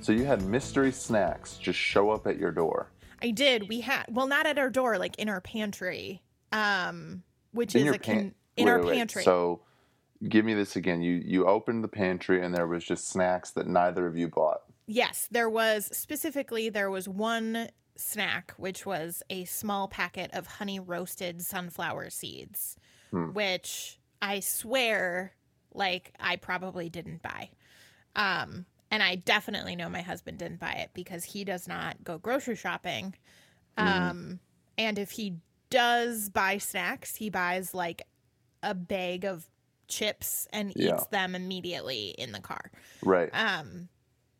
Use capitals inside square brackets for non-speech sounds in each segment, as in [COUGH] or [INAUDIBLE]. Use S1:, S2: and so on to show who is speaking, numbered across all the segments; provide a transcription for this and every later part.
S1: So you had mystery snacks just show up at your door.
S2: I did. We had well, not at our door, like in our pantry, um, which
S1: In
S2: is a
S1: pan-
S2: in
S1: wait,
S2: our
S1: wait, wait.
S2: pantry.
S1: So give me this again. You you opened the pantry and there was just snacks that neither of you bought.
S2: Yes, there was specifically there was one snack which was a small packet of honey roasted sunflower seeds,
S1: Hmm.
S2: which I swear like I probably didn't buy. Um and I definitely know my husband didn't buy it because he does not go grocery shopping.
S1: Mm-hmm.
S2: Um and if he does buy snacks, he buys like a bag of chips and eats
S1: Yeah.
S2: them immediately in the car.
S1: Right.
S2: Um,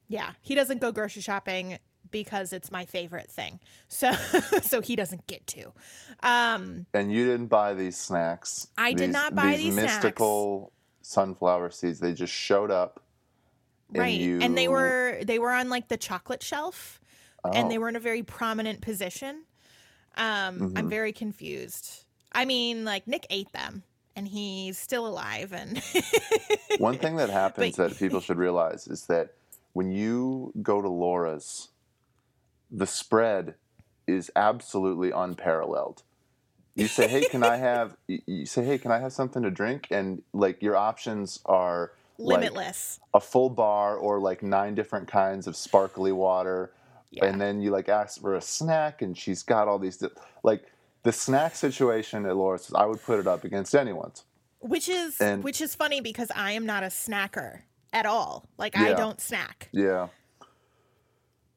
S2: yeah, he doesn't go grocery shopping because it's my favorite thing. So, [LAUGHS] so he doesn't get to. Um,
S1: and you didn't buy these snacks.
S2: I did not buy these snacks.
S1: mystical sunflower seeds. They just showed up.
S2: right, and they were they were on like the chocolate shelf, and they
S1: Oh.
S2: were in a very prominent position. Um, I'm
S1: Mhm.
S2: very confused. I mean, like Nick ate them, and he's still alive. And
S1: One thing that [LAUGHS] happens
S2: But-
S1: that people should realize is that when you go to Laura's, the spread is absolutely unparalleled. You say, "Hey, can I [LAUGHS] have?" you- say, "Hey, can I have something to drink?" And like your options are like
S2: limitless.
S1: a full bar or like nine different kinds of sparkly water,
S2: Yeah.
S1: and then you like ask for a snack, and she's got all these di- like the snack situation at Laura's. I would put it up against anyone's.
S2: which is
S1: and-
S2: which is funny because I am not a snacker at all. Like I don't snack.
S1: Yeah.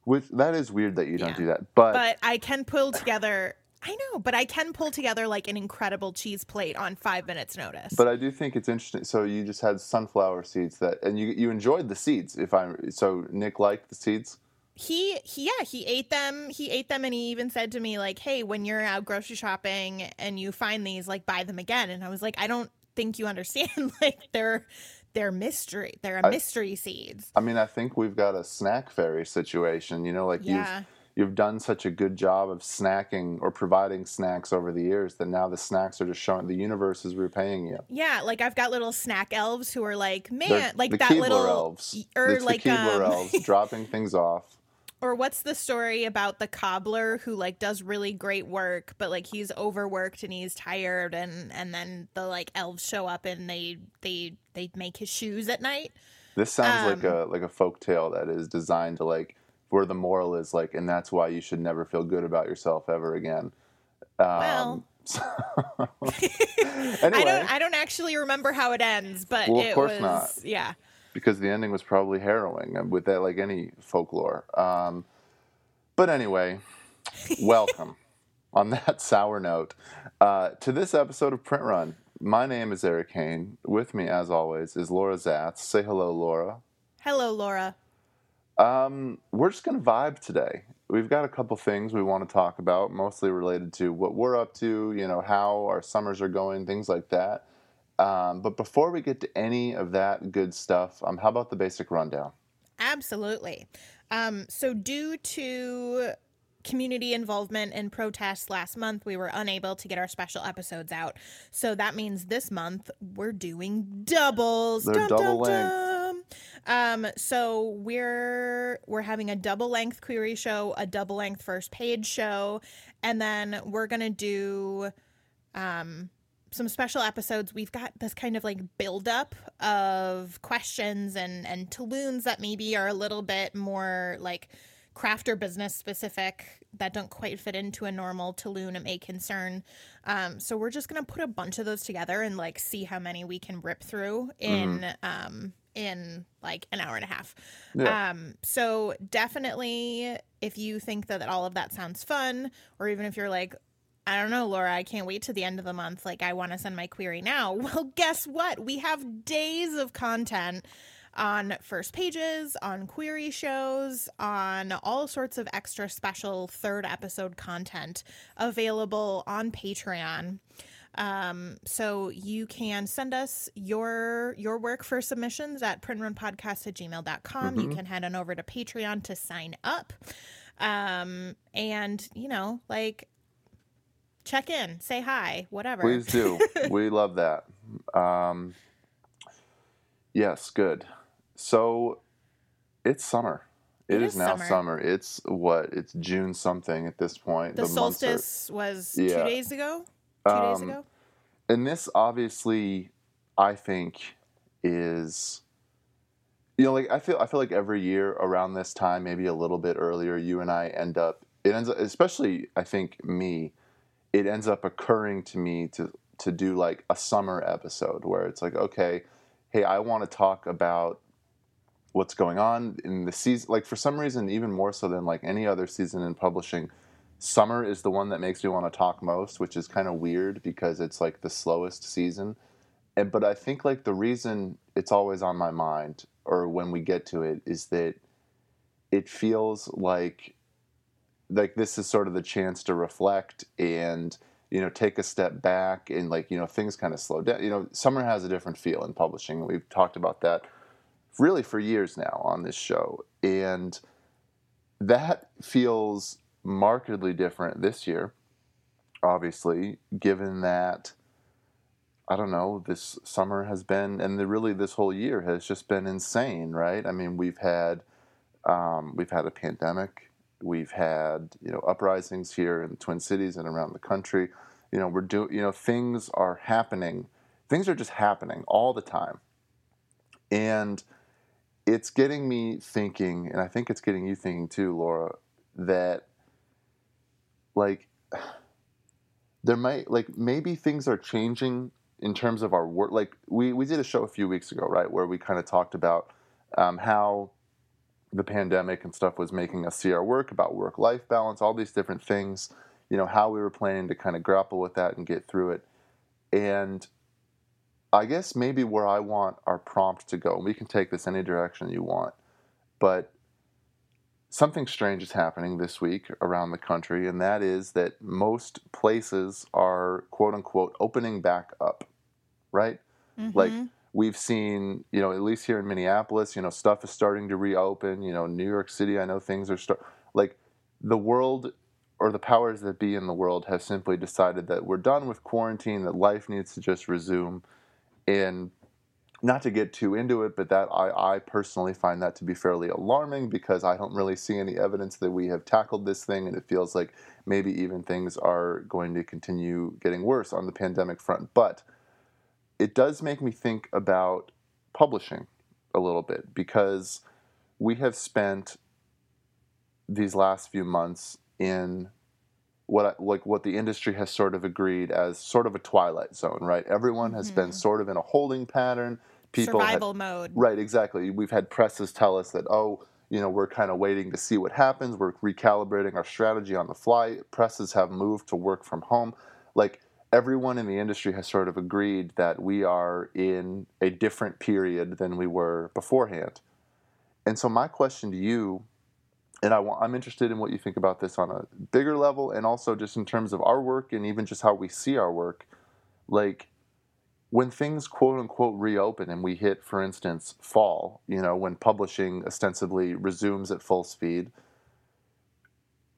S1: Which that is weird that you don't
S2: Yeah.
S1: do that, but,
S2: but I can pull together. I know, but I can pull together like an incredible cheese plate on five minutes notice.
S1: but I do think it's interesting. So you just had sunflower seeds that, and you you enjoyed the seeds. If I so Nick liked the seeds.
S2: He, he, yeah, he ate them. He ate them, and he even said to me like, "Hey, when you're out grocery shopping and you find these, like, buy them again." And I was like, "I don't think you understand. [LAUGHS] like, they're they're mystery. They're a
S1: I-
S2: mystery seeds."
S1: I mean, I think we've got a snack fairy situation. You know, like
S2: Yeah.
S1: you've you've done such a good job of snacking or providing snacks over the years that now the snacks are just showing the universe is repaying you.
S2: Yeah, like I've got little snack elves who are like, man,
S1: They're
S2: like that
S1: Keebler
S2: little,
S1: elves.
S2: or
S1: it's
S2: like
S1: the Keebler
S2: um,
S1: elves [LAUGHS] dropping things off.
S2: Or what's the story about the cobbler who like does really great work, but like he's overworked and he's tired, and and then the like elves show up and they they they make his shoes at night.
S1: This sounds like
S2: Um,
S1: a like a folk tale that is designed to like where the moral is like, and that's why you should never feel good about yourself ever again. Um,
S2: Well. [LAUGHS]
S1: anyway, [LAUGHS]
S2: I don't I don't actually remember how it ends, but
S1: Well, of
S2: it
S1: course
S2: was
S1: not.
S2: yeah.
S1: Because the ending was probably harrowing uh, with that, like any folklore. Um, but anyway, welcome [LAUGHS] on that sour note uh, to this episode of Print Run. My name is Erik Hane. With me, as always, is Laura Zats. Say hello, Laura.
S2: Hello, Laura.
S1: Um, we're just going to vibe today. We've got a couple things we want to talk about, mostly related to what we're up to, you know, how our summers are going, things like that. Um, but before we get to any of that good stuff, um, how about the basic rundown?
S2: Absolutely. Um, so, due to community involvement and protests last month, we were unable to get our special episodes out. So that means this month we're doing doubles.
S1: They're double length.
S2: dum. Um, so we're we're having a double length query show, a double length first page show, and then we're gonna do um some special episodes we've got this kind of like buildup of questions and and talloons that maybe are a little bit more like craft or business specific that don't quite fit into a normal talloon it may concern. Um so we're just gonna put a bunch of those together and like see how many we can rip through in um in like an hour and a half.
S1: Yeah.
S2: um, so definitely if you think that all of that sounds fun, or even if you're like, I don't know, Laura, I can't wait to the end of the month. Like, I want to send my query now. [LAUGHS] Well, guess what? We have days of content on first pages, on query shows, on all sorts of extra special third episode content available on Patreon. Um, so you can send us your your work for submissions at printrunpodcast at gmail.com. You
S1: Mhm.
S2: can head on over to Patreon to sign up. Um, and you know, like check in, say hi, whatever.
S1: Please do. [LAUGHS] we love that. Um, yes, good. So it's summer.
S2: It
S1: is,
S2: is
S1: now
S2: summer.
S1: summer. It's what? It's June something at this point.
S2: the
S1: are-
S2: solstice was
S1: Yeah.
S2: two days ago. Two days
S1: Um,
S2: ago.
S1: and this obviously i think is you know like i feel i feel like every year around this time maybe a little bit earlier you and i end up it ends up especially i think me it ends up occurring to me to to do like a summer episode where it's like okay hey i want to talk about what's going on in the season like for some reason even more so than like any other season in publishing summer is the one that makes me want to talk most, which is kind of weird because it's like the slowest season. And but I think like the reason it's always on my mind or when we get to it is that it feels like like this is sort of the chance to reflect and you know take a step back and like you know things kind of slow down. You know, summer has a different feel in publishing. We've talked about that really for years now on this show and that feels markedly different this year, obviously, given that I don't know, this summer has been, and the, really this whole year has just been insane, right? I mean, we've had um, we've had a pandemic, we've had you know uprisings here in the Twin Cities and around the country. You know, we're doing, you know, things are happening, things are just happening all the time, and it's getting me thinking, and I think it's getting you thinking too, Laura, that like [SIGHS] there might like maybe things are changing in terms of our work like we, we did a show a few weeks ago right where we kind of talked about um, how the pandemic and stuff was making us see our work about work life balance all these different things you know how we were planning to kind of grapple with that and get through it and i guess maybe where i want our prompt to go and we can take this any direction you want but something strange is happening this week around the country, and that is that most places are quote unquote opening back up, right? Like
S2: Mhm.
S1: We've seen, you know, at least here in Minneapolis, you know, stuff is starting to reopen. You know, New York City, I know things are start like the world or the powers that be in the world have simply decided that we're done with quarantine, that life needs to just resume, and not to get too into it, but that I, I personally find that to be fairly alarming because I don't really see any evidence that we have tackled this thing, and it feels like maybe even things are going to continue getting worse on the pandemic front. But it does make me think about publishing a little bit because we have spent these last few months in what I, like what the industry has sort of agreed as sort of a twilight zone, right? Everyone has been
S2: Mhm.
S1: sort of in a holding pattern. People
S2: Survival mode.
S1: Right, exactly. We've had presses tell us that, oh, you know, we're kind of waiting to see what happens. We're recalibrating our strategy on the fly. Presses have moved to work from home. Like everyone in the industry has sort of agreed that we are in a different period than we were beforehand. And so my question to you, and I'm interested in what you think about this on a bigger level, and also just in terms of our work and even just how we see our work. Like when things quote unquote reopen and we hit, for instance, fall, you know, when publishing ostensibly resumes at full speed,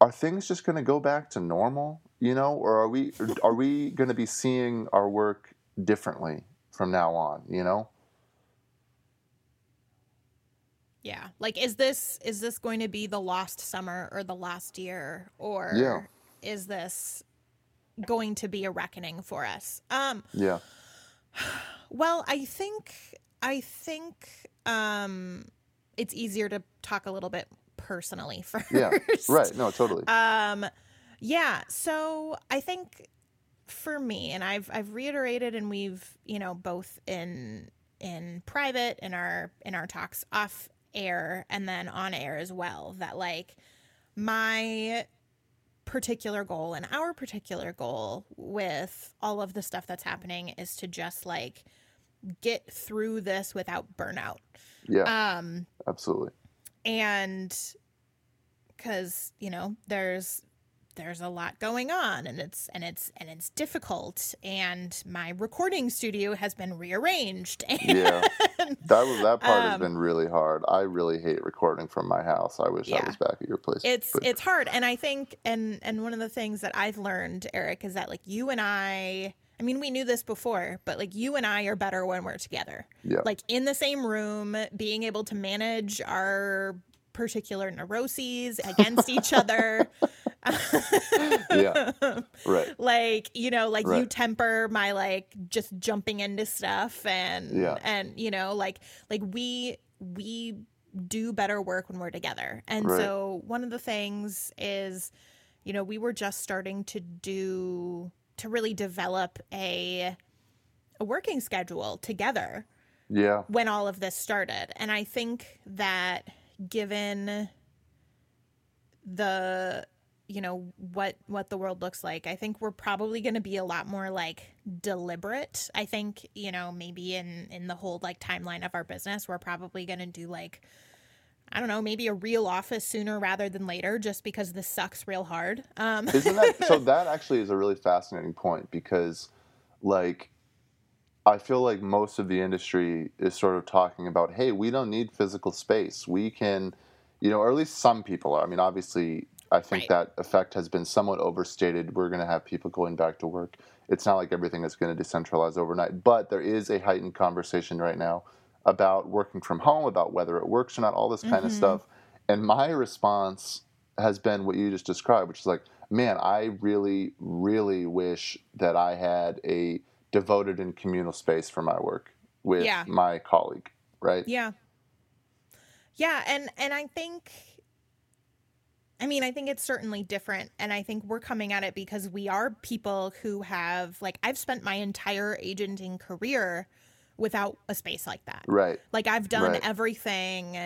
S1: are things just going to go back to normal, you know, or are we are we going to be seeing our work differently from now on, you know?
S2: Yeah. Like is this is this going to be the lost summer or the last year or
S1: Yeah.
S2: is this going to be a reckoning for us? Um
S1: Yeah.
S2: well, I think I think um it's easier to talk a little bit personally [LAUGHS] first.
S1: Yeah. Right. No, totally.
S2: Um yeah, so I think for me and I've I've reiterated and we've, you know, both in in private in our in our talks off air and then on air as well that like my particular goal and our particular goal with all of the stuff that's happening is to just like get through this without burnout.
S1: Yeah.
S2: Um
S1: absolutely.
S2: and because you know there's there's a lot going on and it's and it's and it's difficult and my recording studio has been rearranged [LAUGHS] and
S1: Yeah. That was that part has
S2: Um,
S1: been really hard. I really hate recording from my house. I wish I was back at your place.
S2: it's
S1: but-
S2: it's hard and i think and and one of the things that i've learned eric is that like you and i i mean we knew this before but like you and i are better when we're together
S1: yeah.
S2: like in the same room being able to manage our particular neuroses [LAUGHS] against each other [LAUGHS]
S1: yeah. Right.
S2: like you know like you temper my like just jumping into stuff and
S1: Yeah.
S2: and you know like like we we do better work when we're together and
S1: Right.
S2: so one of the things is you know we were just starting to do to really develop a a working schedule together
S1: Yeah.
S2: when all of this started. And I think that given the you know what what the world looks like i think we're probably going to be a lot more like deliberate i think you know maybe in in the whole like timeline of our business we're probably going to do like i don't know maybe a real office sooner rather than later just because this sucks real hard um
S1: Isn't that so? [LAUGHS] That actually is a really fascinating point because, like, I feel like most of the industry is sort of talking about, hey, we don't need physical space. We can, you know, or at least some people are. I mean, obviously, I think
S2: Right.
S1: that effect has been somewhat overstated. We're going to have people going back to work. It's not like everything is going to decentralize overnight, but there is a heightened conversation right now about working from home, about whether it works or not, all this kind of
S2: Mhm.
S1: stuff. And my response has been what you just described, which is like, man, I really, really wish that I had a devoted and communal space for my work with
S2: Yeah.
S1: my colleague, right?
S2: Yeah. Yeah, and and I think I mean, I think it's certainly different and I think we're coming at it because we are people who have like I've spent my entire agenting career without a space like that.
S1: Right.
S2: Like I've done
S1: Right.
S2: everything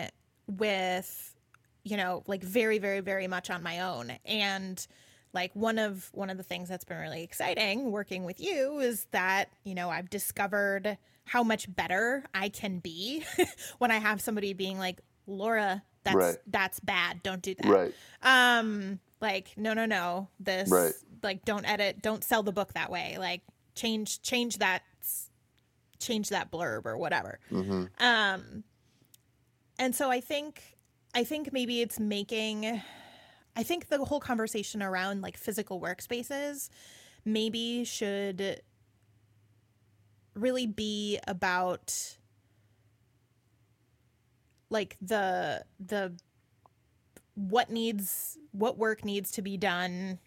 S2: with you know, like very very very much on my own and like one of one of the things that's been really exciting working with you is that, you know, I've discovered how much better I can be [LAUGHS] when I have somebody being like, "Laura, that's
S1: Right.
S2: that's bad. Don't do that."
S1: Right.
S2: Um like, "No, no, no. This
S1: Right.
S2: like don't edit, don't sell the book that way. Like change change that change that blurb or whatever."
S1: hmm
S2: Um, and so I think, I think maybe it's making, I think the whole conversation around like physical workspaces maybe should really be about like the the what needs what work needs to be done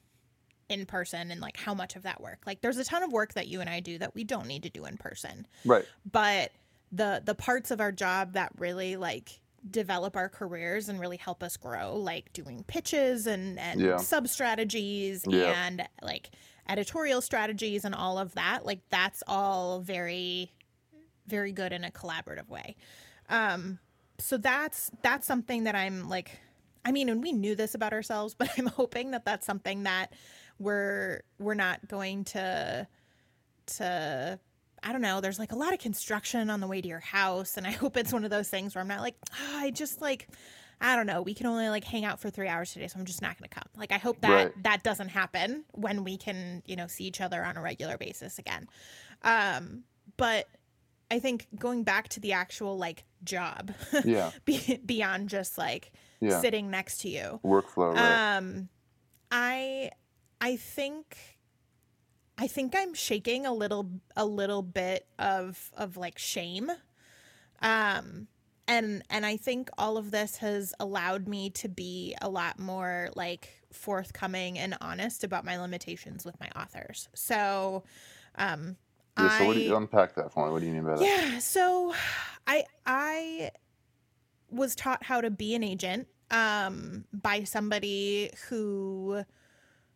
S2: in person and like how much of that work like there's a ton of work that you and I do that we don't need to do in person
S1: Right.
S2: but the the parts of our job that really like develop our careers and really help us grow like doing pitches and and
S1: Yeah.
S2: sub strategies
S1: Yeah.
S2: and like editorial strategies and all of that like that's all very very good in a collaborative way um so that's that's something that i'm like i mean and we knew this about ourselves [LAUGHS] but i'm hoping that that's something that we're we're not going to to I don't know, there's like a lot of construction on the way to your house and I [LAUGHS] hope it's one of those things where I'm not like, "Ah, I just like I don't know, we can only like hang out for 3 hours today, so I'm just not going to come. Like I hope that
S1: Right.
S2: that doesn't happen when we can, you know, see each other on a regular basis again. Um but I think going back to the actual like job
S1: Yeah. [LAUGHS]
S2: be- beyond just like
S1: Yeah.
S2: sitting next to you.
S1: Workflow. Right.
S2: Um, I, I think, I think I'm shaking a little, a little bit of of like shame. Um, and and I think all of this has allowed me to be a lot more like forthcoming and honest about my limitations with my authors. So, um,
S1: yeah. So what do you unpack that for me? What do you mean by that?
S2: yeah, so I I was taught how to be an agent um by somebody who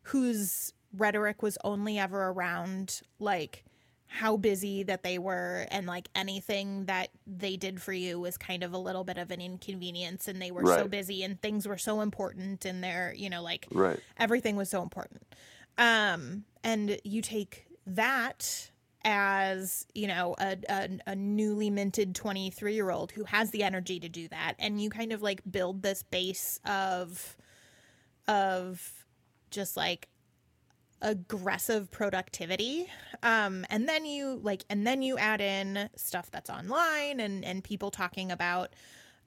S2: whose rhetoric was only ever around like how busy that they were and like anything that they did for you was kind of a little bit of an inconvenience and they were so busy and things were so important and they're you know like
S1: Right.
S2: everything was so important um and you take that as you know a, a, a newly minted 23 year old who has the energy to do that and you kind of like build this base of of just like aggressive productivity um and then you like and then you add in stuff that's online and and people talking about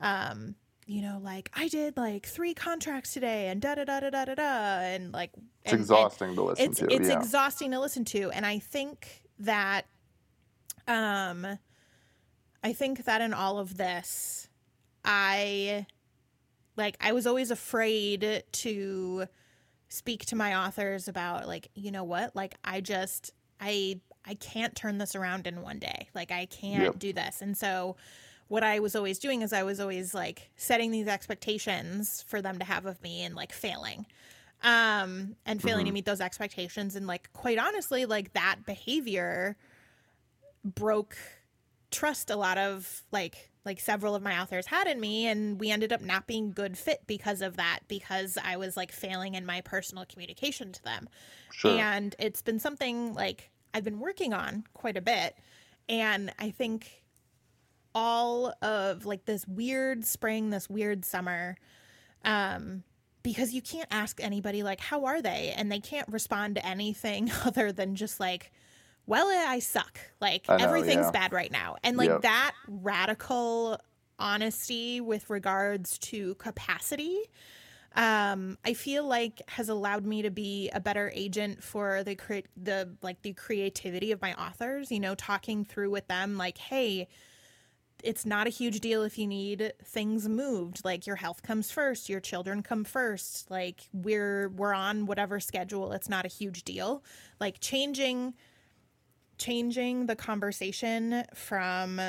S2: um you know like i did like three contracts today and da da da da da da da and like
S1: It's
S2: and- and
S1: exhausting to listen
S2: it's
S1: to.
S2: it's
S1: yeah.
S2: exhausting to listen to and i think that um i think that in all of this i like i was always afraid to speak to my authors about like you know what? Like i just i i can't turn this around in one day. Like i can't
S1: Yep.
S2: do this. And so what i was always doing is i was always like setting these expectations for them to have of me and like failing um and failing to
S1: Mhm.
S2: meet those expectations and like quite honestly like that behavior broke trust a lot of like like several of my authors had in me and we ended up not being good fit because of that because I was like failing in my personal communication to them.
S1: Sure.
S2: And it's been something like I've been working on quite a bit and I think all of like this weird spring, this weird summer um because you can't ask anybody like how are they and they can't respond to anything [LAUGHS] other than just like well i suck like
S1: I know,
S2: everything's
S1: yeah.
S2: bad right now and like
S1: Yep.
S2: that radical honesty with regards to capacity um i feel like has allowed me to be a better agent for the cre- the like the creativity of my authors you know talking through with them like hey it's not a huge deal if you need things moved like your health comes first your children come first like we're we're on whatever schedule it's not a huge deal. Like changing changing the conversation from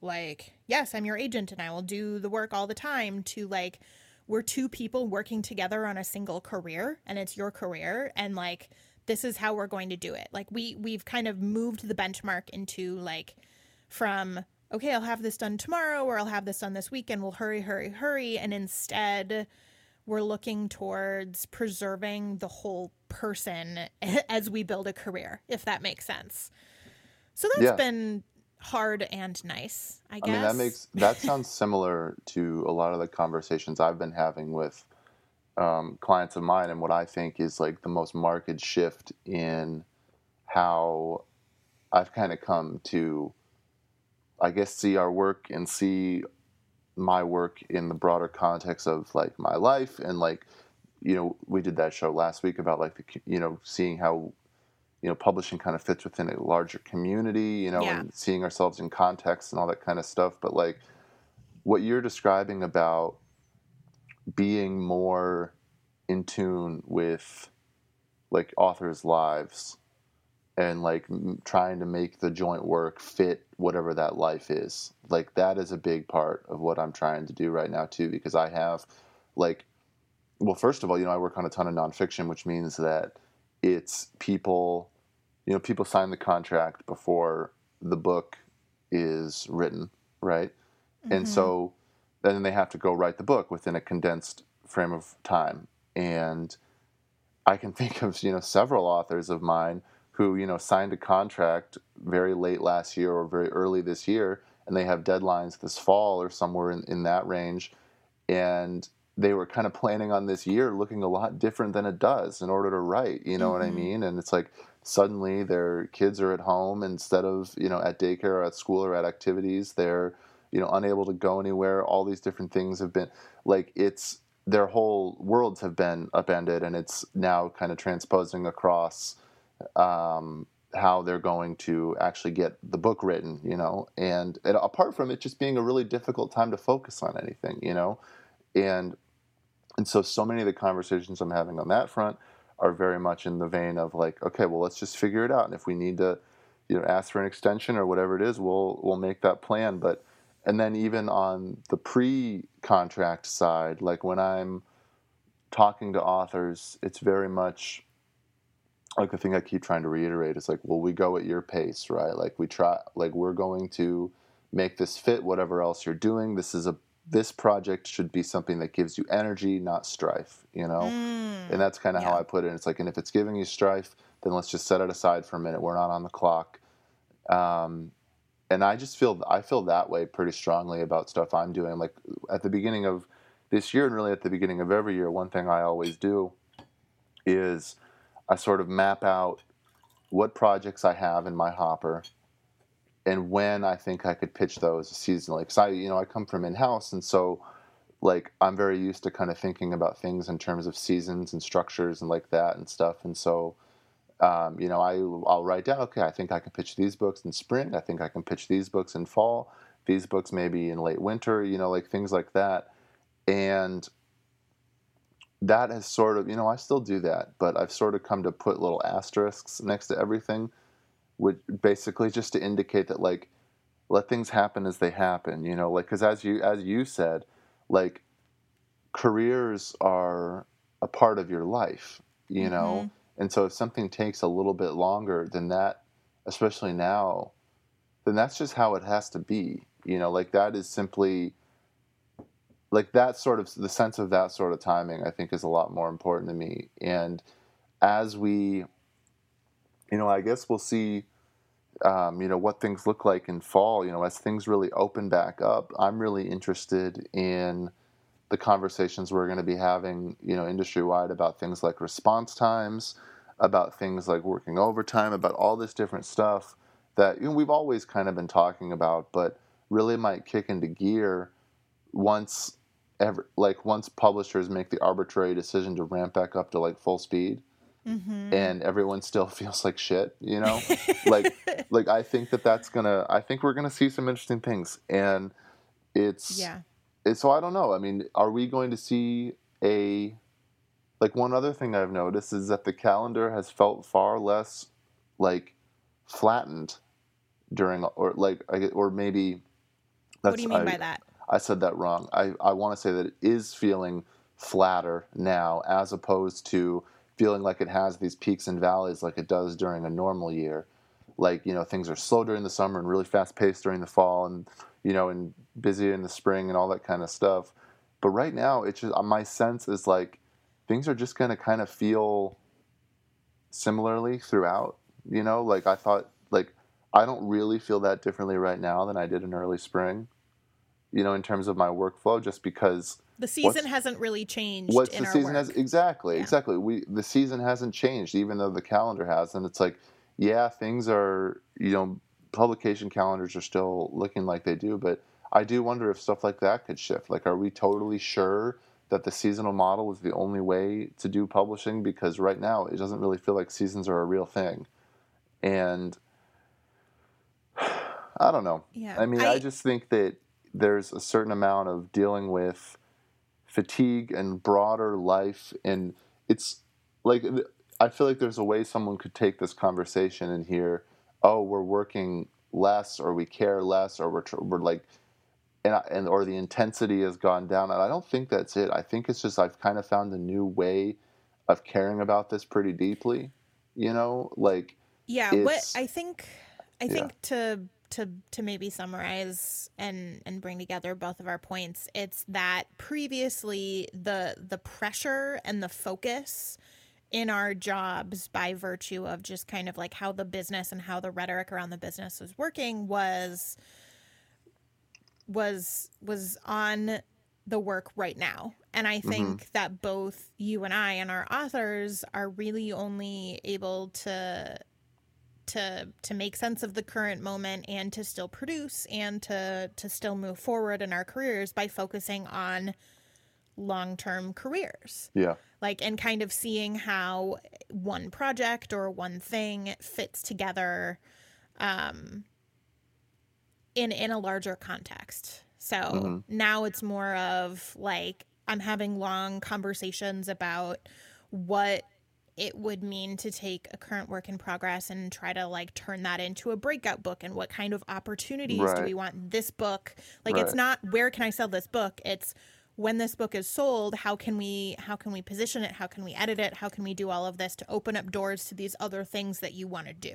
S2: like yes i'm your agent and i will do the work all the time to like we're two people working together on a single career and it's your career and like this is how we're going to do it. Like we we've kind of moved the benchmark into like from okay i'll have this done tomorrow or i'll have this done this weekend. We'll hurry hurry hurry. And instead we're looking towards preserving the whole person [LAUGHS] as we build a career if that makes sense. So that's
S1: Yeah.
S2: been hard and nice i
S1: I
S2: guess
S1: mean, that makes that sounds similar to a lot of the conversations I've been having with um, clients of mine, and what I think is like the most marked shift in how I've kind of come to, I guess, see our work and see my work in the broader context of like my life and like, you know, we did that show last week about like the, you know, seeing how you know publishing kind of fits within a larger community you know
S2: Yeah.
S1: and seeing ourselves in context and all that kind of stuff but like what you're describing about being more in tune with like authors lives and like m- trying to make the joint work fit whatever that life is. Like that is a big part of what i'm trying to do right now too because i have like well first of all you know i work on a ton of nonfiction which means that it's people you know people sign the contract before the book is written right? And
S2: Mhm.
S1: so then they have to go write the book within a condensed frame of time. And i can [LAUGHS] think of you know several authors of mine who you know signed a contract very late last year or very early this year and they have deadlines this fall or somewhere in, in that range. And they were kind of planning on this year looking a lot different than it does in order to write you know what i
S2: Mhm.
S1: mean? And it's like suddenly their kids are at home instead of you know at daycare or at school or at activities they're you know unable to go anywhere. All these different things have been like it's their whole worlds have been upended and it's now kind of transposing across um, how they're going to actually get the book written you know? And, and apart from it just being a really difficult time to focus on anything you know? And and so so many of the conversations i'm having on that front are very much in the vein of like okay well let's just figure it out. And if we need to you know ask for an extension or whatever it is we'll we'll make that plan. But and then even on the pre-contract side like when i'm talking to authors it's very much like the thing i keep trying to reiterate is like well we go at your pace right like we try like we're going to make this fit whatever else you're doing this is a this project should be something that gives you energy not strife you know
S2: Mm.
S1: and that's kind of how I put it. It's like, and if it's giving you strife, then let's just set it aside for a minute. We're not on the clock. Um, and I just feel I feel that way pretty strongly about stuff I'm doing. Like at the beginning of this year, and really at the beginning of every year, one thing I always do is I sort of map out what projects I have in my hopper and when I think I could pitch those seasonally. Because I, you know, I come from in house, and so like I'm very used to kind of thinking about things in terms of seasons and structures and like that and stuff. And so, um, you know, I I'll write down, okay, I think I can pitch these books in spring. I think I can pitch these books in fall. These books maybe in late winter. You know, like things like that. And that has sort of, you know, I still do that, but I've sort of come to put little asterisks next to everything, which basically just to indicate that like let things happen as they happen. You know, like because as you as you said like careers are a part of your life, you mm-hmm. know? And so if something takes a little bit longer than that, especially now, then that's just how it has to be. You know, like that is simply like that sort of the sense of that sort of timing I think is a lot more important to me. And as we you know, I guess we'll see um, you know what things look like in fall. You know, as things really open back up, I'm really interested in the conversations we're going to be having, you know, industry wide about things like response times, about things like working overtime, about all this different stuff that you know we've always kind of been talking about, but really might kick into gear once ever like once publishers make the arbitrary decision to ramp back up to like full speed mm-hmm. and everyone still [LAUGHS] feels like shit you know? Like [LAUGHS] like i think that that's gonna i think we're gonna see some interesting things and it's
S2: yeah.
S1: it's, so i don't know. I mean are we going to see a like one other thing i've noticed is that the calendar has felt far less like flattened during or like or maybe
S2: what do you mean I, by that
S1: i said that wrong i, I want to say that it is feeling flatter now as opposed to feeling like it has these peaks and valleys like it does during a normal year. Like, you know, things are slow during the summer and really fast paced during the fall and, you know, and busy in the spring and all that kind of stuff. But right now, it's just, uh, my sense is like things are just going to kind of feel similarly throughout, you know, like I thought, like, I don't really feel that differently right now than I did in early spring, you know, in terms of my workflow, just because
S2: the season hasn't really changed.
S1: What's the season work. has exactly, yeah. exactly. We the season hasn't changed, even though the calendar has, and it's like, yeah, things are, you know, publication calendars are still looking like they do, but I do wonder if stuff like that could shift. Like, are we totally sure that the seasonal model is the only way to do publishing? Because right now, it doesn't really feel like seasons are a real thing, and [SIGHS] I don't know.
S2: Yeah,
S1: I mean, I, I just think that there's a certain amount of dealing with fatigue and broader life and it's like i feel like there's a way someone could take this conversation and hear oh we're working less or we care less or we're, we're like and, and or the intensity has gone down and i don't think that's it. I think it's just i've kind of found a new way of caring about this pretty deeply you know? Like
S2: yeah what i think i think to to to maybe summarize and and bring together both of our points it's that previously the the pressure and the focus in our jobs by virtue of just kind of like how the business and how the rhetoric around the business was working was was was on the work right now and i think mm-hmm. that both you and i and our authors are really only able to to to make sense of the current moment and to still produce and to to still move forward in our careers by focusing on long-term careers.
S1: Yeah.
S2: Like and kind of seeing how one project or one thing fits together um in in a larger context. So mm-hmm. now it's more of like I'm having long conversations about what it would mean to take a current work in progress and try to like turn that into a breakout book and what kind of opportunities right. do we want this book? Like right. it's not where can i sell this book? It's when this book is sold how can we how can we position it? How can we edit it? How can we do all of this to open up doors to these other things that you want to do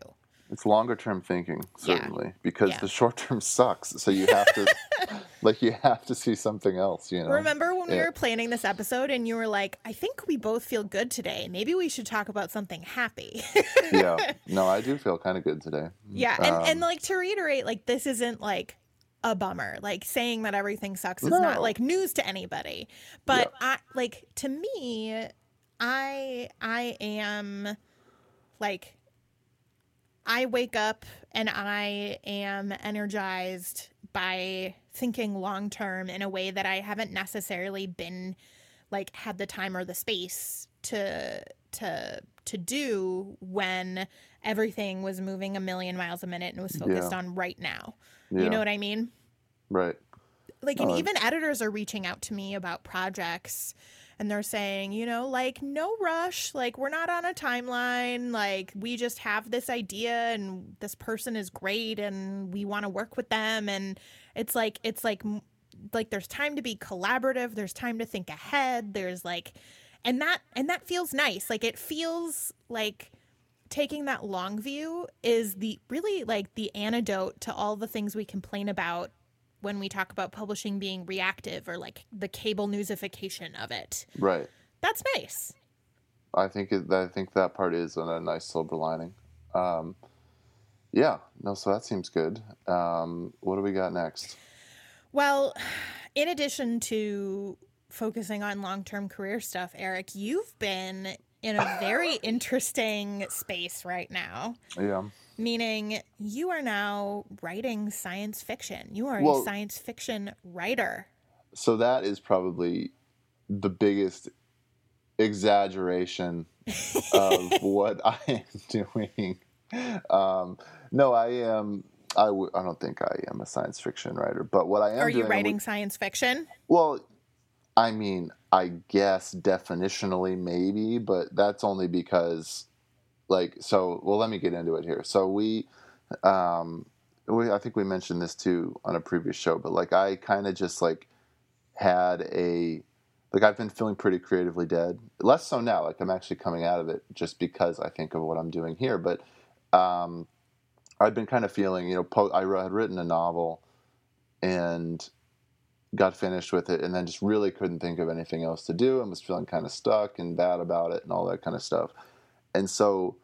S1: it's longer term thinking, certainly, yeah. because yeah. the short term sucks. So you have to, [LAUGHS] like, you have to see something else. You know.
S2: Remember when yeah. we were planning this episode and you were like, "I think we both feel good today. Maybe we should talk about something happy."
S1: yeah. [LAUGHS] No, I do feel kind of good today.
S2: Yeah, and um, and like to reiterate, like this isn't like a bummer. Like saying that everything sucks is no. not like news to anybody. But I like to me, I I am like I wake up and I am energized by thinking long term in a way that I haven't necessarily been like had the time or the space to to to do when everything was moving a million miles a minute and was focused
S1: Yeah.
S2: on right now.
S1: Yeah.
S2: You know what I mean?
S1: right.
S2: like and
S1: I-
S2: even editors are reaching out to me about projects and they're saying you know like no rush like we're not on a timeline like we just have this idea and this person is great and we want to work with them. And it's like it's like like there's time to be collaborative there's time to think ahead there's like and that and that feels nice. Like it feels like taking that long view is the really like the antidote to all the things we complain about when we talk about publishing being reactive or like the cable newsification of it.
S1: Right.
S2: That's nice.
S1: I think it, I think that part is on a nice silver lining. Um, yeah. No. So that seems good. Um, what do we got next?
S2: Well, in addition to focusing on long-term career stuff, Eric, you've been in a very [LAUGHS] interesting space right now.
S1: Yeah.
S2: Meaning you are now writing science fiction. You are
S1: Well-
S2: a science fiction writer.
S1: So that is probably the biggest exaggeration of [LAUGHS] what I am [LAUGHS] doing. Um, no, I am. I w- I don't think I am a science fiction writer, but what I am
S2: Are you writing science fiction?
S1: Well, I mean, I guess definitionally maybe, but that's only because, like, so. Well, let me get into it here. So we, um, we I think we mentioned this too on a previous show, but like I kind of just like had a like I've been feeling pretty creatively dead. Less so now. Like I'm actually coming out of it just because I think of what I'm doing here. But um, I've been kind of feeling, you know, po- I had written a novel and got finished with it, and then just really couldn't think of anything else to do, and was feeling kind of stuck and bad about it, and all that kind of stuff. And so,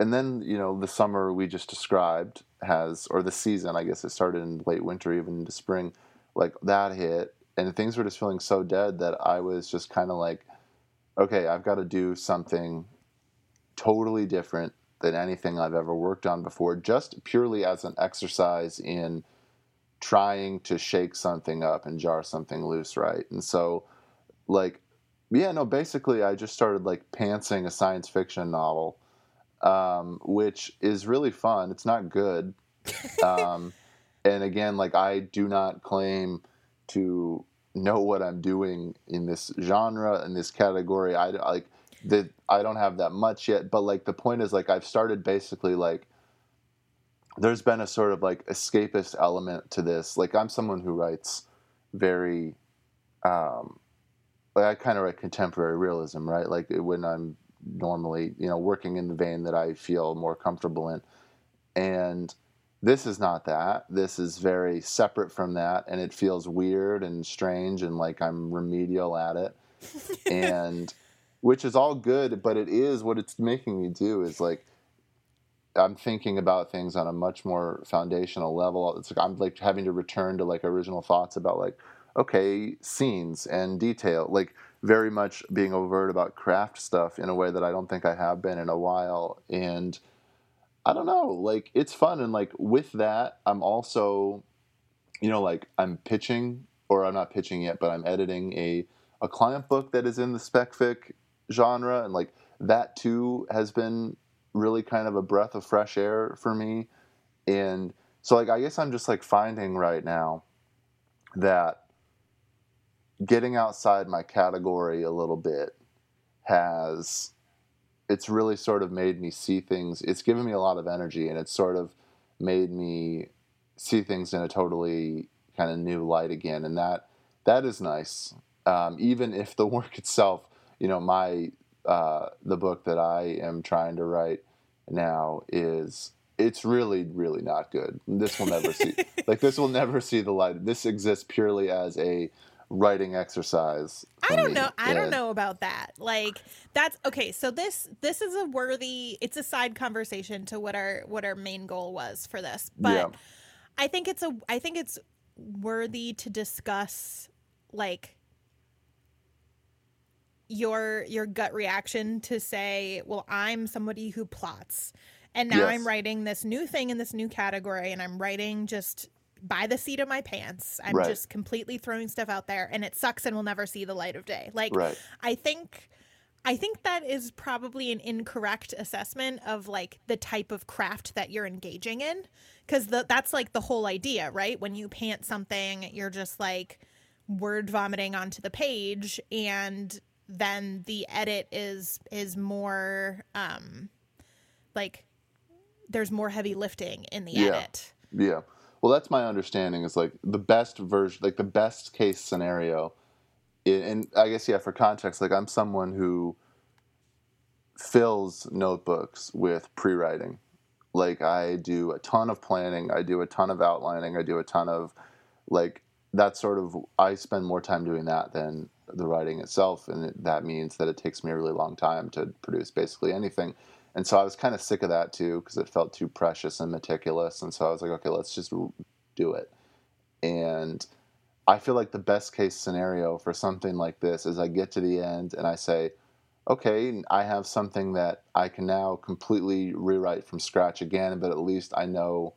S1: and then you know, the summer we just described has, or the season, I guess it started in late winter, even into spring, like that hit, and things were just feeling so dead that I was just kind of like, okay, I've got to do something totally different than anything I've ever worked on before, just purely as an exercise in trying to shake something up and jar something loose, right? And so, like, yeah, no, basically, I just started like pantsing a science fiction novel, um, which is really fun. It's not good. Um, [LAUGHS] and again, like, I do not claim to know what I'm doing in this genre, in this category. I like that I don't have that much yet, but like the point is like I've started basically like there's been a sort of like escapist element to this. Like I'm someone who writes very um like I kind of write contemporary realism, right? Like when I'm normally, you know, working in the vein that I feel more comfortable in. And this is not that. This is very separate from that and it feels weird and strange and like I'm remedial at it. and [LAUGHS] which is all good, but it is what it's making me do is like I'm thinking about things on a much more foundational level. It's like I'm like having to return to like original thoughts about like okay scenes and detail, like very much being overt about craft stuff in a way that I don't think I have been in a while. And I don't know, like it's fun and like with that I'm also, you know, like I'm pitching or I'm not pitching yet, but I'm editing a a client book that is in the spec fic genre and like that too has been really kind of a breath of fresh air for me and so like i guess i'm just like finding right now that getting outside my category a little bit has it's really sort of made me see things it's given me a lot of energy and it's sort of made me see things in a totally kind of new light again and that that is nice um, even if the [LAUGHS] work itself you know my uh, the book that I am trying to write now is it's really really not good. This will never see [LAUGHS] like this will never see the light. This exists purely as a writing exercise.
S2: I don't know. I don't know about that. Like that's okay. So this this is a worthy. It's a side conversation to what our what our main goal was for this. But
S1: Yeah.
S2: I think it's a. I think it's worthy to discuss like your your gut reaction to say, well, I'm somebody who plots. And now
S1: Yes.
S2: I'm writing this new thing in this new category and I'm writing just by the seat of my pants. I'm
S1: Right.
S2: just completely throwing stuff out there and it sucks and will never see the light of day. Like
S1: Right.
S2: I think I think that is probably an incorrect assessment of like the type of craft that you're engaging in cuz that's like the whole idea, right? When you pant something, you're just like word vomiting onto the page and then the edit is is more um like there's more heavy lifting in the
S1: Yeah.
S2: edit.
S1: Yeah. Well, that's my understanding. Is like the best version, like the best case scenario. And I guess yeah, for context, like I'm someone who fills notebooks with pre-writing. Like I do a ton of planning, I do a ton of outlining, I do a ton of like that sort of. I spend more time doing that than the writing itself, and that means that it takes me a really long time to produce basically anything. And so I was kind of sick of that too because it felt too precious and meticulous. And so I was like, okay, let's just do it. And I feel like the best case scenario for something like this is I get to the end and I say, okay, I have something that I can now completely rewrite from scratch again, but at least I know,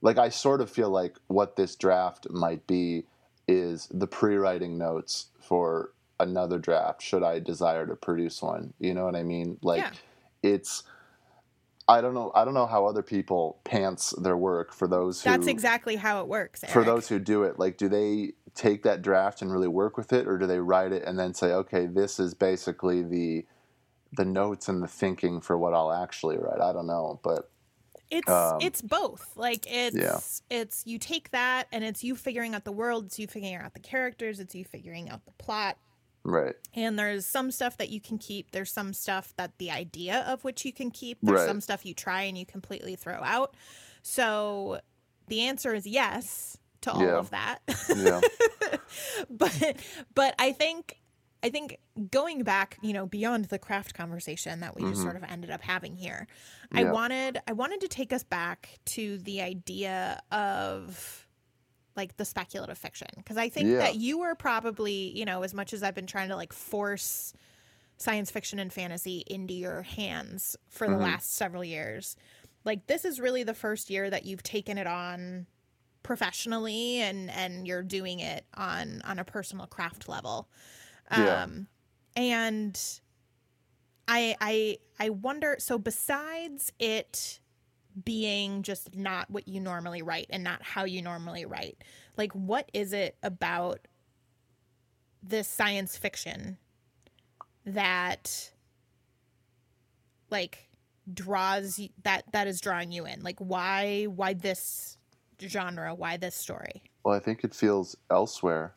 S1: like, I sort of feel like what this draft might be is the pre writing notes for another draft should I desire to produce one. You know what I mean? Like,
S2: Yeah.
S1: It's. I don't know. I don't know how other people pants their work. For those who
S2: That's exactly how it works.
S1: for those who do it, like, do they take that draft and really work with it, or do they write it and then say, okay, this is basically the the notes and the thinking for what I'll actually write? I don't know, but
S2: It's
S1: Um,
S2: it's both. Like it's it's you take that and it's you figuring out the world, it's you figuring out the characters, it's you figuring out the plot.
S1: Right,
S2: And there's some stuff that you can keep. There's some stuff that the idea of which you can keep. There's
S1: Right.
S2: some stuff you try and you completely throw out. So the answer is yes to all
S1: Yeah.
S2: of that.
S1: yeah, [LAUGHS]
S2: but but I think I think going back, you know, beyond the craft conversation that we just sort of ended up having here, I
S1: Mm-hmm.
S2: Wanted I wanted to take us back to the idea of like the speculative fiction because I think
S1: Yeah.
S2: that you were probably, you know, as much as I've been trying to like force science fiction and fantasy into your hands for the
S1: Mhm.
S2: last several years. Like this is really the first year that you've taken it on professionally and and you're doing it on on a personal craft level.
S1: Yeah.
S2: Um and I I I wonder so besides it being just not what you normally write and not how you normally write, like what is it about this science fiction that like draws that that is drawing you in? Like why why this genre? Why this story?
S1: Well, I think it feels elsewhere.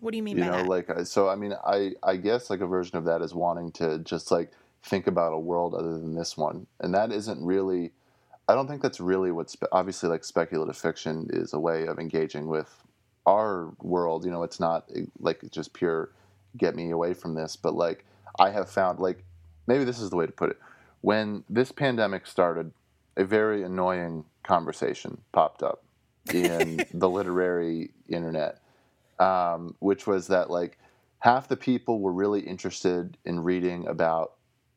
S2: what do you mean
S1: you
S2: by
S1: know
S2: that?
S1: like so i mean i i guess like a version of that is wanting to just like think about a world other than this one. And that isn't really i don't think that's really what's spe- obviously like speculative fiction is a way of engaging with our world you know it's not eh, like just pure get me away from this but like i have found like maybe this is the way to put it when this pandemic started a very annoying conversation popped up in [LAUGHS] the literary internet um, which was that like half the people were really interested in reading about,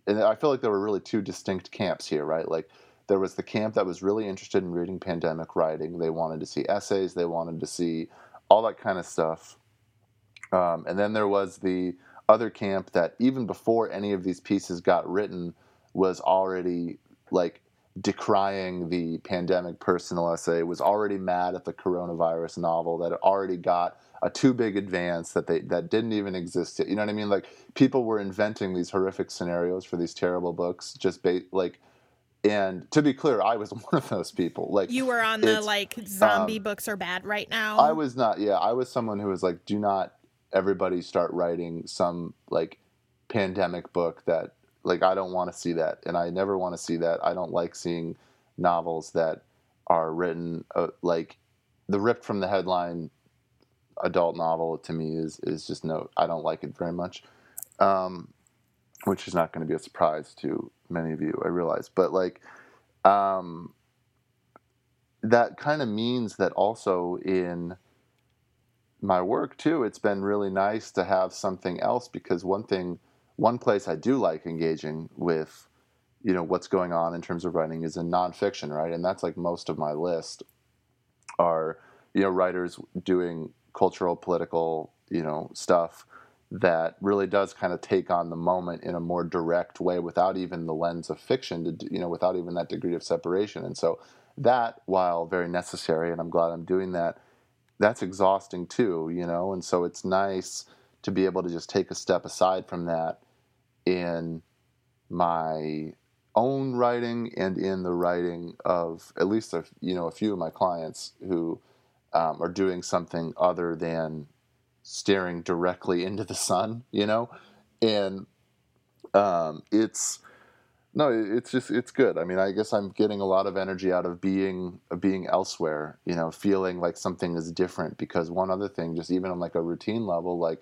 S1: and I feel like there were really two distinct camps here, right? Like there was the camp that was really interested in reading pandemic writing. They wanted to see essays, they wanted to see all that kind of stuff. Um, and then there was the other camp that even before any of these pieces got written was already like decrying the pandemic personal essay was already mad at the coronavirus novel that already got a too big advance that they that didn't even exist yet. You know what I mean? Like people were inventing these horrific scenarios for these terrible books just ba- like and to be clear, I was [LAUGHS] one of those people. Like
S2: you were on the like zombie
S1: um,
S2: books are bad right now
S1: I was not. Yeah, I was someone who was like, do not everybody start writing some like pandemic book that like I don't want to see that, and I never want to see that. I don't like seeing novels that are written uh, like the ripped from the headline adult novel to me is is just no. I don't like it very much. Um, which is not going to be a surprise to many of you, I realize. But like, um, that kind of means that also in my work too, it's been really nice to have something else because one thing one place I do like engaging with, you know, what's going on in terms of writing is in nonfiction, right? And that's like most of my list are, you know, writers doing cultural, political, you know, stuff that really does kind of take on the moment in a more direct way without even the lens of fiction to you know without even that degree of separation. And so that while very necessary and i'm glad i'm doing that that's exhausting too you know? And so it's nice to be able to just take a step aside from that in my own writing and in the writing of at least a, you know a few of my clients who um, are doing something other than staring directly into the sun, you know, and um, it's no, it's just it's good. I mean, I guess I'm getting a lot of energy out of being being elsewhere, you know, feeling like something is different. Because one other thing, just even on like a routine level, like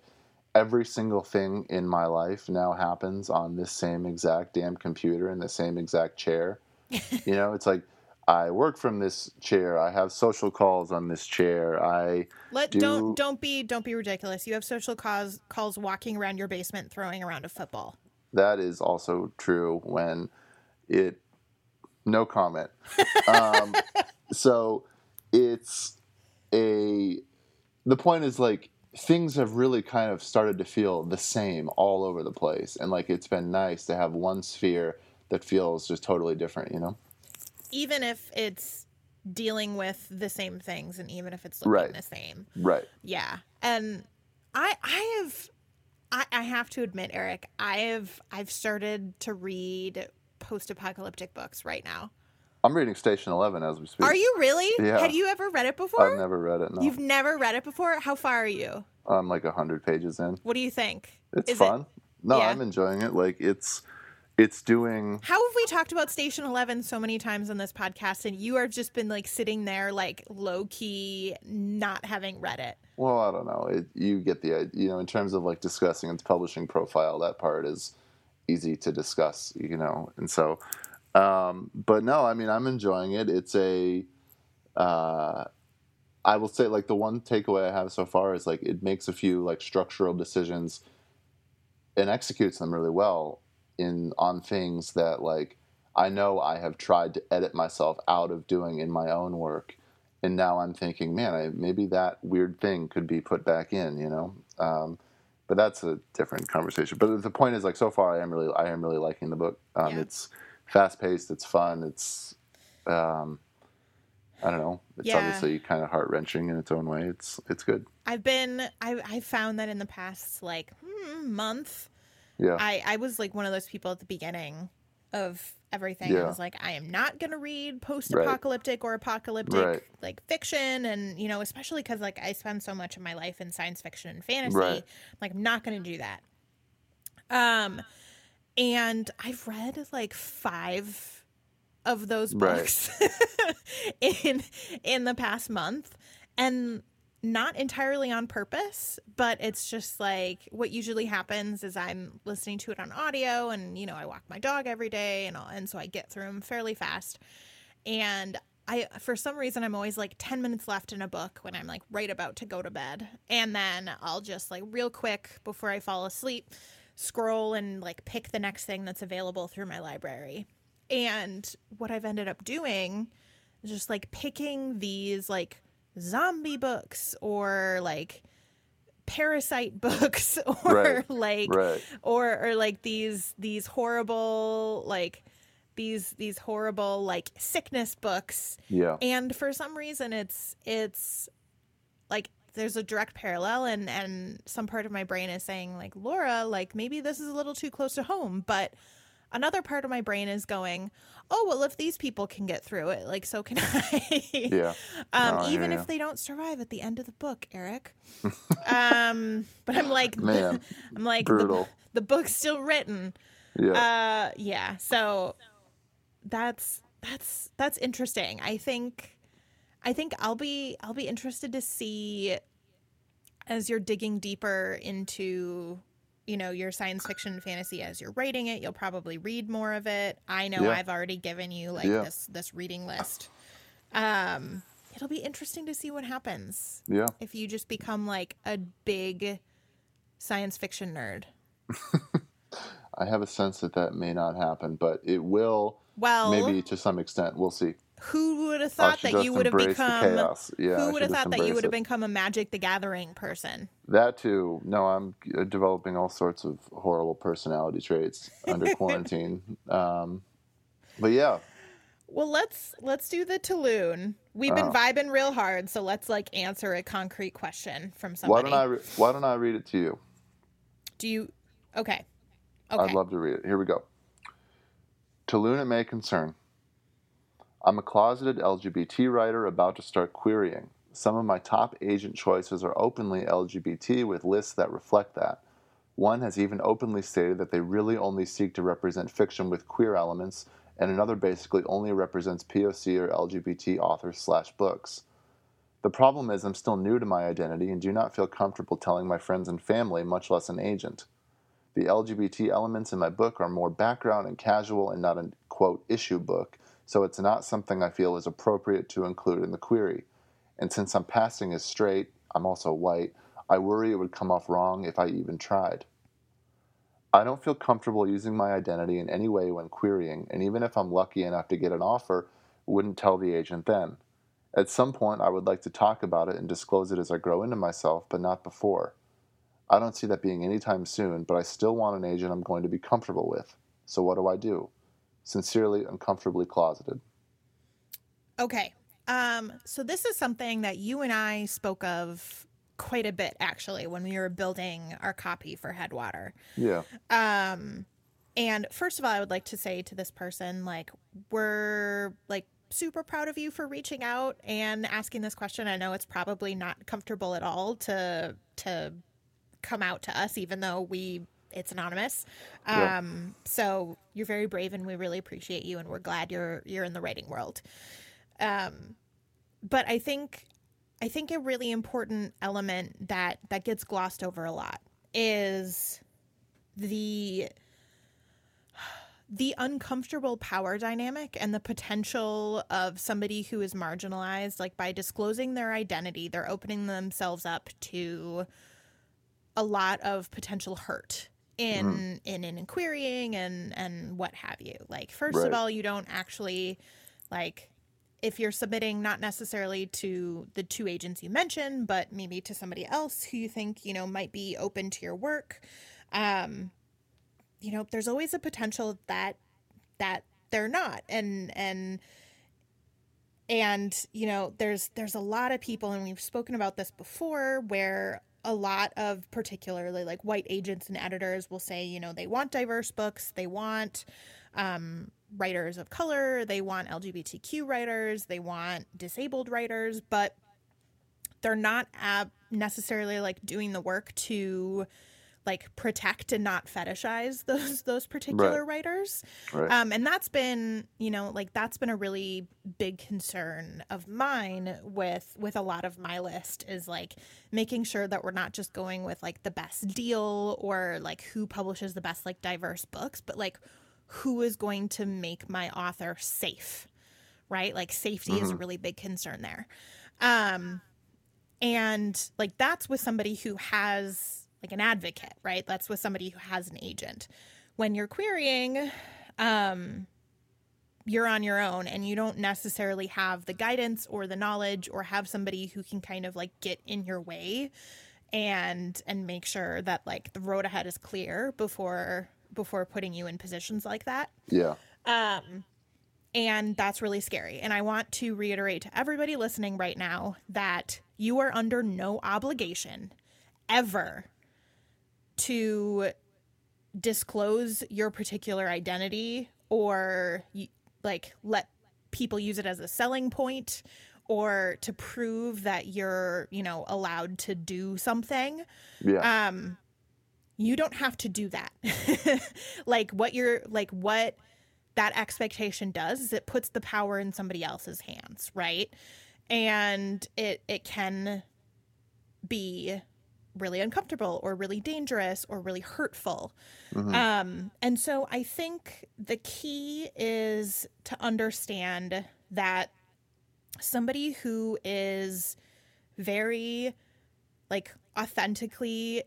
S1: every single thing in my life now happens on this same exact damn computer in the same exact chair. [LAUGHS] you know, it's like I work from this chair. I have social calls on this chair. I
S2: Let
S1: do,
S2: don't don't be don't be ridiculous. You have social calls calls walking around your basement throwing around a football.
S1: that is also true when it no comment. [LAUGHS] Um, so it's a the point is like things have really kind of started to feel the same all over the place and like it's been nice to have one sphere that feels just totally different, you know?
S2: Even if it's dealing with the same things and even if it's looking
S1: Right.
S2: the same.
S1: Right.
S2: Yeah. And I I have I, I have to admit, Erik, I have I've started to read post apocalyptic books right now.
S1: I'm reading Station 11 as we speak.
S2: Are you really?
S1: Yeah.
S2: Had you ever read it before?
S1: I've never read it. No.
S2: You've never read it before? How far are you?
S1: I'm like 100 pages in.
S2: What do you think?
S1: It's
S2: Is it-
S1: fun. no,
S2: Yeah.
S1: I'm enjoying it. Like it's it's doing
S2: How have we talked about Station 11 so many times on this podcast and you have just been like sitting there like low key not having read it?
S1: well, I don't know. It, you get the. You know, in terms of like discussing its publishing profile, that part is easy to discuss. You know, and so, um, but no, I mean, I'm enjoying it. It's a, uh, I will say, like the one takeaway I have so far is like it makes a few like structural decisions and executes them really well in on things that like I know I have tried to edit myself out of doing in my own work, and now I'm thinking, man, I, maybe that weird thing could be put back in, you know. Um, but that's a different conversation. But the point is, like, so far, I am really, I am really liking the book. Um,
S2: Yeah.
S1: It's fast paced, it's fun, it's, um, I don't know, it's
S2: Yeah.
S1: obviously kind of heart wrenching in its own way. It's, it's good.
S2: I've been I I found that in the past like hmm, month
S1: Yeah,
S2: I I was like one of those people at the beginning of everything. I was like I am not going to read post-apocalyptic or apocalyptic
S1: Right.
S2: like fiction and you know especially cuz like I spend so much of my life in science fiction and fantasy.
S1: Right.
S2: Like I'm not going to do that. Um and I've read like 5 of those
S1: Right.
S2: books [LAUGHS] in in the past month and not entirely on purpose, but it's just like what usually happens is I'm listening to it on audio and you know I walk my dog every day and all, and so I get through them fairly fast. And I for some reason I'm always like 10 minutes left in a book when I'm like right about to go to bed. And then I'll just like real quick before I fall asleep scroll and like pick the next thing that's available through my library. And what I've ended up doing is just like picking these like zombie books or like parasite [LAUGHS] books [LAUGHS] or
S1: Right,
S2: like
S1: right.
S2: or or like these these horrible like these these horrible like sickness books.
S1: Yeah,
S2: and for some reason it's it's like there's a direct parallel and and some part of my brain is saying like Laura like maybe this is a little too close to home but another part of my brain is going oh well if these people can get through it like so can [LAUGHS] I.
S1: Yeah.
S2: um
S1: No,
S2: even
S1: hear
S2: if they don't survive at the end of the book Erik. [LAUGHS] Um but I'm like [LAUGHS]
S1: Man,
S2: I'm like the, the book's still written.
S1: Yeah,
S2: uh yeah so that's that's that's interesting. I think i think i'll be i'll be interested to see as you're digging deeper into you know your science fiction fantasy as you're writing it you'll probably read more of it i know
S1: Yeah.
S2: i've already given you like
S1: Yeah.
S2: this this reading list um it'll be interesting to see what happens
S1: yeah.
S2: if you just become like a big science fiction nerd [LAUGHS]
S1: I have a sense that that may not happen, but it will.
S2: Well,
S1: maybe to some extent. We'll see.
S2: Who would have thought that you would have become?
S1: Yeah,
S2: who would have thought that you would have become a Magic the Gathering person?
S1: That too. No, I'm developing all sorts of horrible personality traits under [LAUGHS] quarantine. Um, but yeah.
S2: Well, let's let's do the Tulun. We've been oh. vibing real hard, so let's like answer a concrete question from somebody.
S1: Why don't I re- Why don't I read it to you?
S2: Do you? Okay. Okay.
S1: I'd love to read it. Here we go. Tulun, it may concern. I'm a closeted LGBT writer about to start querying. Some of my top agent choices are openly LGBT with lists that reflect that. One has even openly stated that they really only seek to represent fiction with queer elements, and another basically only represents POC or LGBT authors slash books. The problem is I'm still new to my identity and do not feel comfortable telling my friends and family, much less an agent. The LGBT elements in my book are more background and casual and not a quote issue book, so it's not something I feel is appropriate to include in the query. And since I'm passing as straight, I'm also white, I worry it would come off wrong if I even tried. I don't feel comfortable using my identity in any way when querying, and even if I'm lucky enough to get an offer, wouldn't tell the agent then. At some point, I would like to talk about it and disclose it as I grow into myself, but not before. I don't see that being anytime soon, but I still want an agent I'm going to be comfortable with. So what do I do? Sincerely, uncomfortably closeted.
S2: Okay. Um, so this is something that you and I spoke of quite a bit actually when we were building our copy for Headwater.
S1: Yeah.
S2: Um, and first of all, I would like to say to this person, like, we're like super proud of you for reaching out and asking this question. I know it's probably not comfortable at all to to come out to us, even though we it's anonymous. Yeah. Um, so you're very brave, and we really appreciate you, and we're glad you're you're in the writing world. Um, but I think I think a really important element that that gets glossed over a lot is the the uncomfortable power dynamic and the potential of somebody who is marginalized like by disclosing their identity they're opening themselves up to a lot of potential hurt in mm. in in querying and and what have you. Like first right. of all, you don't actually like if you're submitting not necessarily to the two agents you mentioned, but maybe to somebody else who you think, you know, might be open to your work. Um you know, there's always a potential that that they're not and and and you know there's there's a lot of people and we've spoken about this before where a lot of particularly like white agents and editors will say, you know, they want diverse books, they want um, writers of color, they want LGBTQ writers, they want disabled writers, but they're not ab- necessarily like doing the work to like protect and not fetishize those [LAUGHS] those particular right. writers right. Um, and that's been you know like that's been a really big concern of mine with with a lot of my list is like making sure that we're not just going with like the best deal or like who publishes the best like diverse books but like who is going to make my author safe right like safety mm-hmm. is a mm-hmm. really big concern there um and like that's with somebody who has like an advocate, right? That's with somebody who has an agent. When you're querying, um, you're on your own and you don't necessarily have the guidance or the knowledge or have somebody who can kind of like get in your way and and make sure that like the road ahead is clear before before putting you in positions like that.
S1: Yeah.
S2: Um and that's really scary. And I want to reiterate to everybody listening right now that you are under no obligation ever to disclose your particular identity or like let people use it as a selling point or to prove that you're, you know, allowed to do something.
S1: Yeah.
S2: Um you don't have to do that. [LAUGHS] like what you're like what that expectation does is it puts the power in somebody else's hands, right? And it it can be really uncomfortable or really dangerous or really hurtful. Mm-hmm. Um, and so I think the key is to understand that somebody who is very like authentically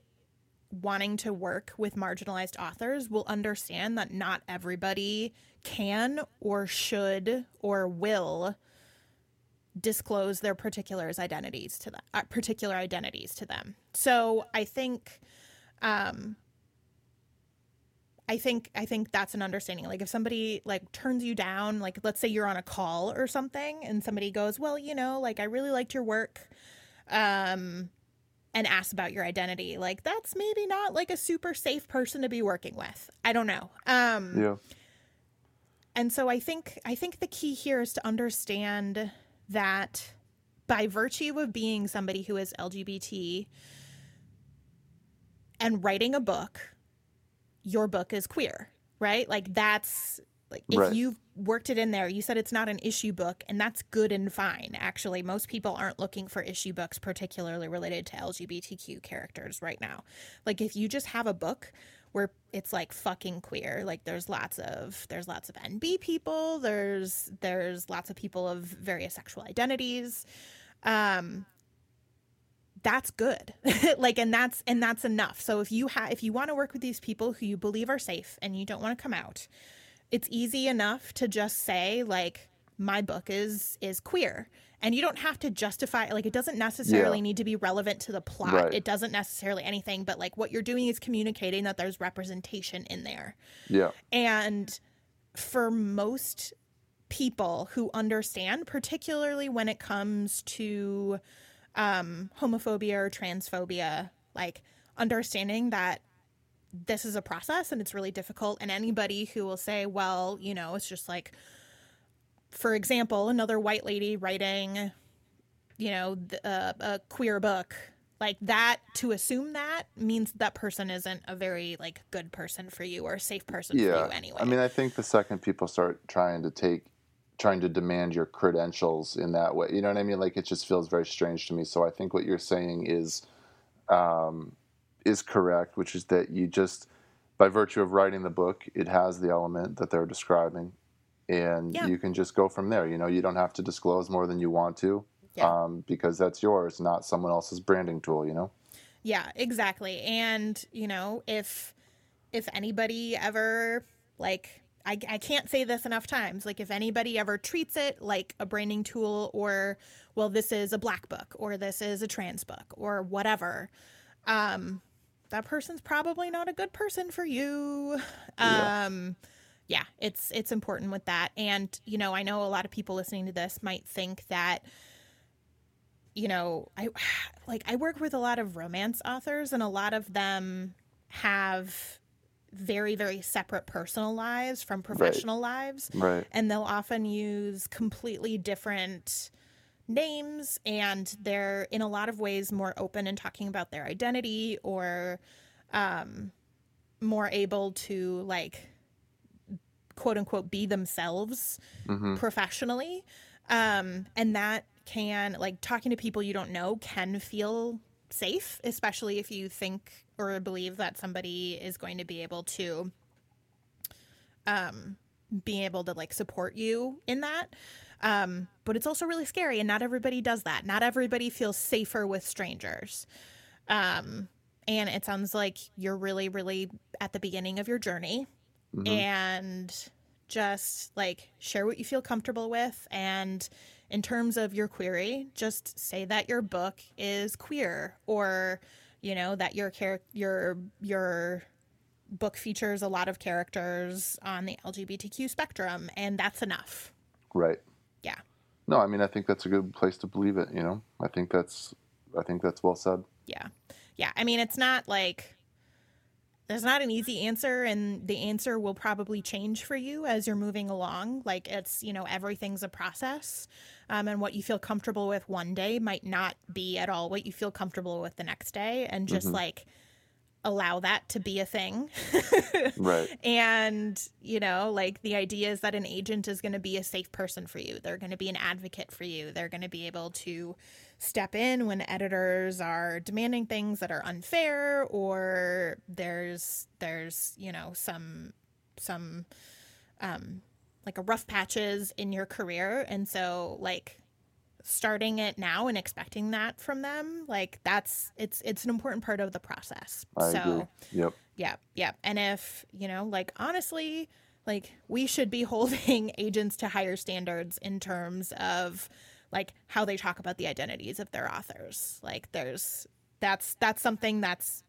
S2: wanting to work with marginalized authors will understand that not everybody can or should or will disclose their particulars identities to them uh, particular identities to them so i think um i think i think that's an understanding. Like if somebody like turns you down like let's say you're on a call or something and somebody goes well you know like i really liked your work um and asks about your identity like that's maybe not like a super safe person to be working with. I don't know. Um
S1: Yeah.
S2: and so I think I think the key here is to understand that by virtue of being somebody who is LGBT and writing a book, your book is queer, right? Like that's like if
S1: Right.
S2: you've worked it in there, you said it's not an issue book, and that's good and fine. Actually, most people aren't looking for issue books particularly related to LGBTQ characters right now. Like if you just have a book where it's like fucking queer, like there's lots of there's lots of NB people, there's there's lots of people of various sexual identities. Um that's good [LAUGHS] like and that's and that's enough so if you have if you want to work with these people who you believe are safe and you don't want to come out it's easy enough to just say like my book is is queer and you don't have to justify like it doesn't necessarily
S1: Yeah.
S2: need to be relevant to the plot
S1: Right.
S2: it doesn't necessarily anything but like what you're doing is communicating that there's representation in there
S1: Yeah.
S2: and for most people who understand, particularly when it comes to um, homophobia or transphobia, like understanding that this is a process and it's really difficult. And anybody who will say, well, you know, it's just like, for example, another white lady writing, you know, uh, a queer book. Like that, to assume that means that person isn't a very like good person for you or a safe person for
S1: Yeah.
S2: you anyway.
S1: I mean, I think the second people start trying to take, trying to demand your credentials in that way, you know what I mean? Like it just feels very strange to me. So I think what you're saying is, um, is correct, which is that you just, by virtue of writing the book, it has the element that they're describing, and
S2: Yeah.
S1: you can just go from there. You know, you don't have to disclose more than you want to,
S2: Yeah.
S1: um, because that's yours, not someone else's branding tool. You know.
S2: Yeah, exactly. And, you know, if if anybody ever like I, I can't say this enough times. Like, if anybody ever treats it like a branding tool, or, well, this is a black book, or this is a trans book, or whatever, um, that person's probably not a good person for you.
S1: Yeah.
S2: Um, yeah, it's it's important with that. And, you know, I know a lot of people listening to this might think that, you know, I [SIGHS] like I work with a lot of romance authors, and a lot of them have very very separate personal lives from professional lives.
S1: Right.
S2: and they'll often use completely different names and they're in a lot of ways more open in talking about their identity or um more able to like quote unquote be themselves
S1: hmm
S2: professionally. Um and that can like talking to people you don't know can feel safe especially if you think or believe that somebody is going to be able to um be able to like support you in that. Um but it's also really scary and not everybody does that. Not everybody feels safer with strangers. Um and it sounds like you're really really at the beginning of your journey.
S1: Mhm.
S2: and just like share what you feel comfortable with. And in terms of your query just say that your book is queer or you know that your your your book features a lot of characters on the LGBTQ spectrum and that's enough
S1: Right.
S2: yeah
S1: No, I mean, I think that's a good place to believe it. You know, I think that's, I think that's well said.
S2: yeah yeah i mean it's not like there's not an easy answer and the answer will probably change for you as you're moving along like it's you know everything's a process um, and what you feel comfortable with one day might not be at all what you feel comfortable with the next day and just
S1: Mhm.
S2: like allow that to be a thing
S1: Right. [LAUGHS]
S2: and you know like the idea is that an agent is going to be a safe person for you they're going to be an advocate for you they're going to be able to step in when editors are demanding things that are unfair or there's there's you know some some um like a rough patches in your career and so like starting it now and expecting that from them, like that's it's it's an important part of the process.
S1: I
S2: so
S1: agree. Yep.
S2: yeah, yeah. And if, you know, like honestly, like we should be [LAUGHS] holding agents to higher standards in terms of like how they talk about the identities of their authors. Like there's that's that's something that's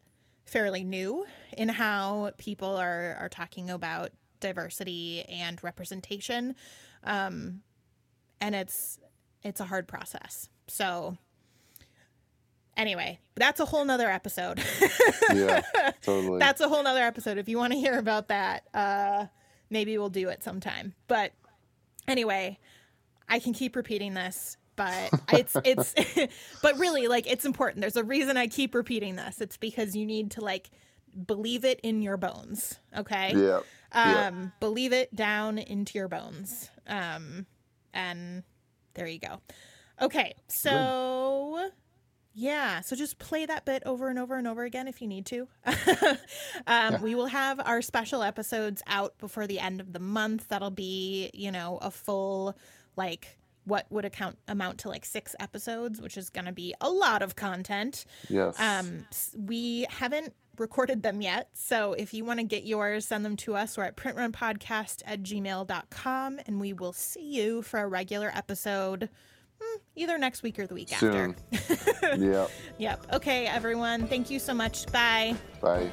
S2: fairly new in how people are are talking about diversity and representation. Um and it's it's a hard process. So anyway, that's a whole nother episode. [LAUGHS]
S1: Yeah. [LAUGHS] totally.
S2: that's a whole nother episode. If you want to hear about that, uh, maybe we'll do it sometime. But anyway, I can keep repeating this, but it's it's [LAUGHS] but really like it's important. There's a reason I keep repeating this. It's because you need to like believe it in your bones. Okay.
S1: yeah.
S2: Um,
S1: yeah.
S2: believe it down into your bones. Um, and there you go. Okay, so yeah, so just play that bit over and over and over again if you need to. [LAUGHS] um, We will have our special episodes out before the end of the month. That'll be, you know, a full like what would account amount to like six episodes, which is going to be a lot of content.
S1: Yes.
S2: Um, we haven't recorded them yet. So if you want to get yours, send them to us. We're at printrunpodcast at gmail.com and we will see you for a regular episode hmm, either next week or the week
S1: Soon. [LAUGHS]
S2: after.
S1: yeah.
S2: Yep. Okay, everyone. Thank you so much. Bye.
S1: Bye.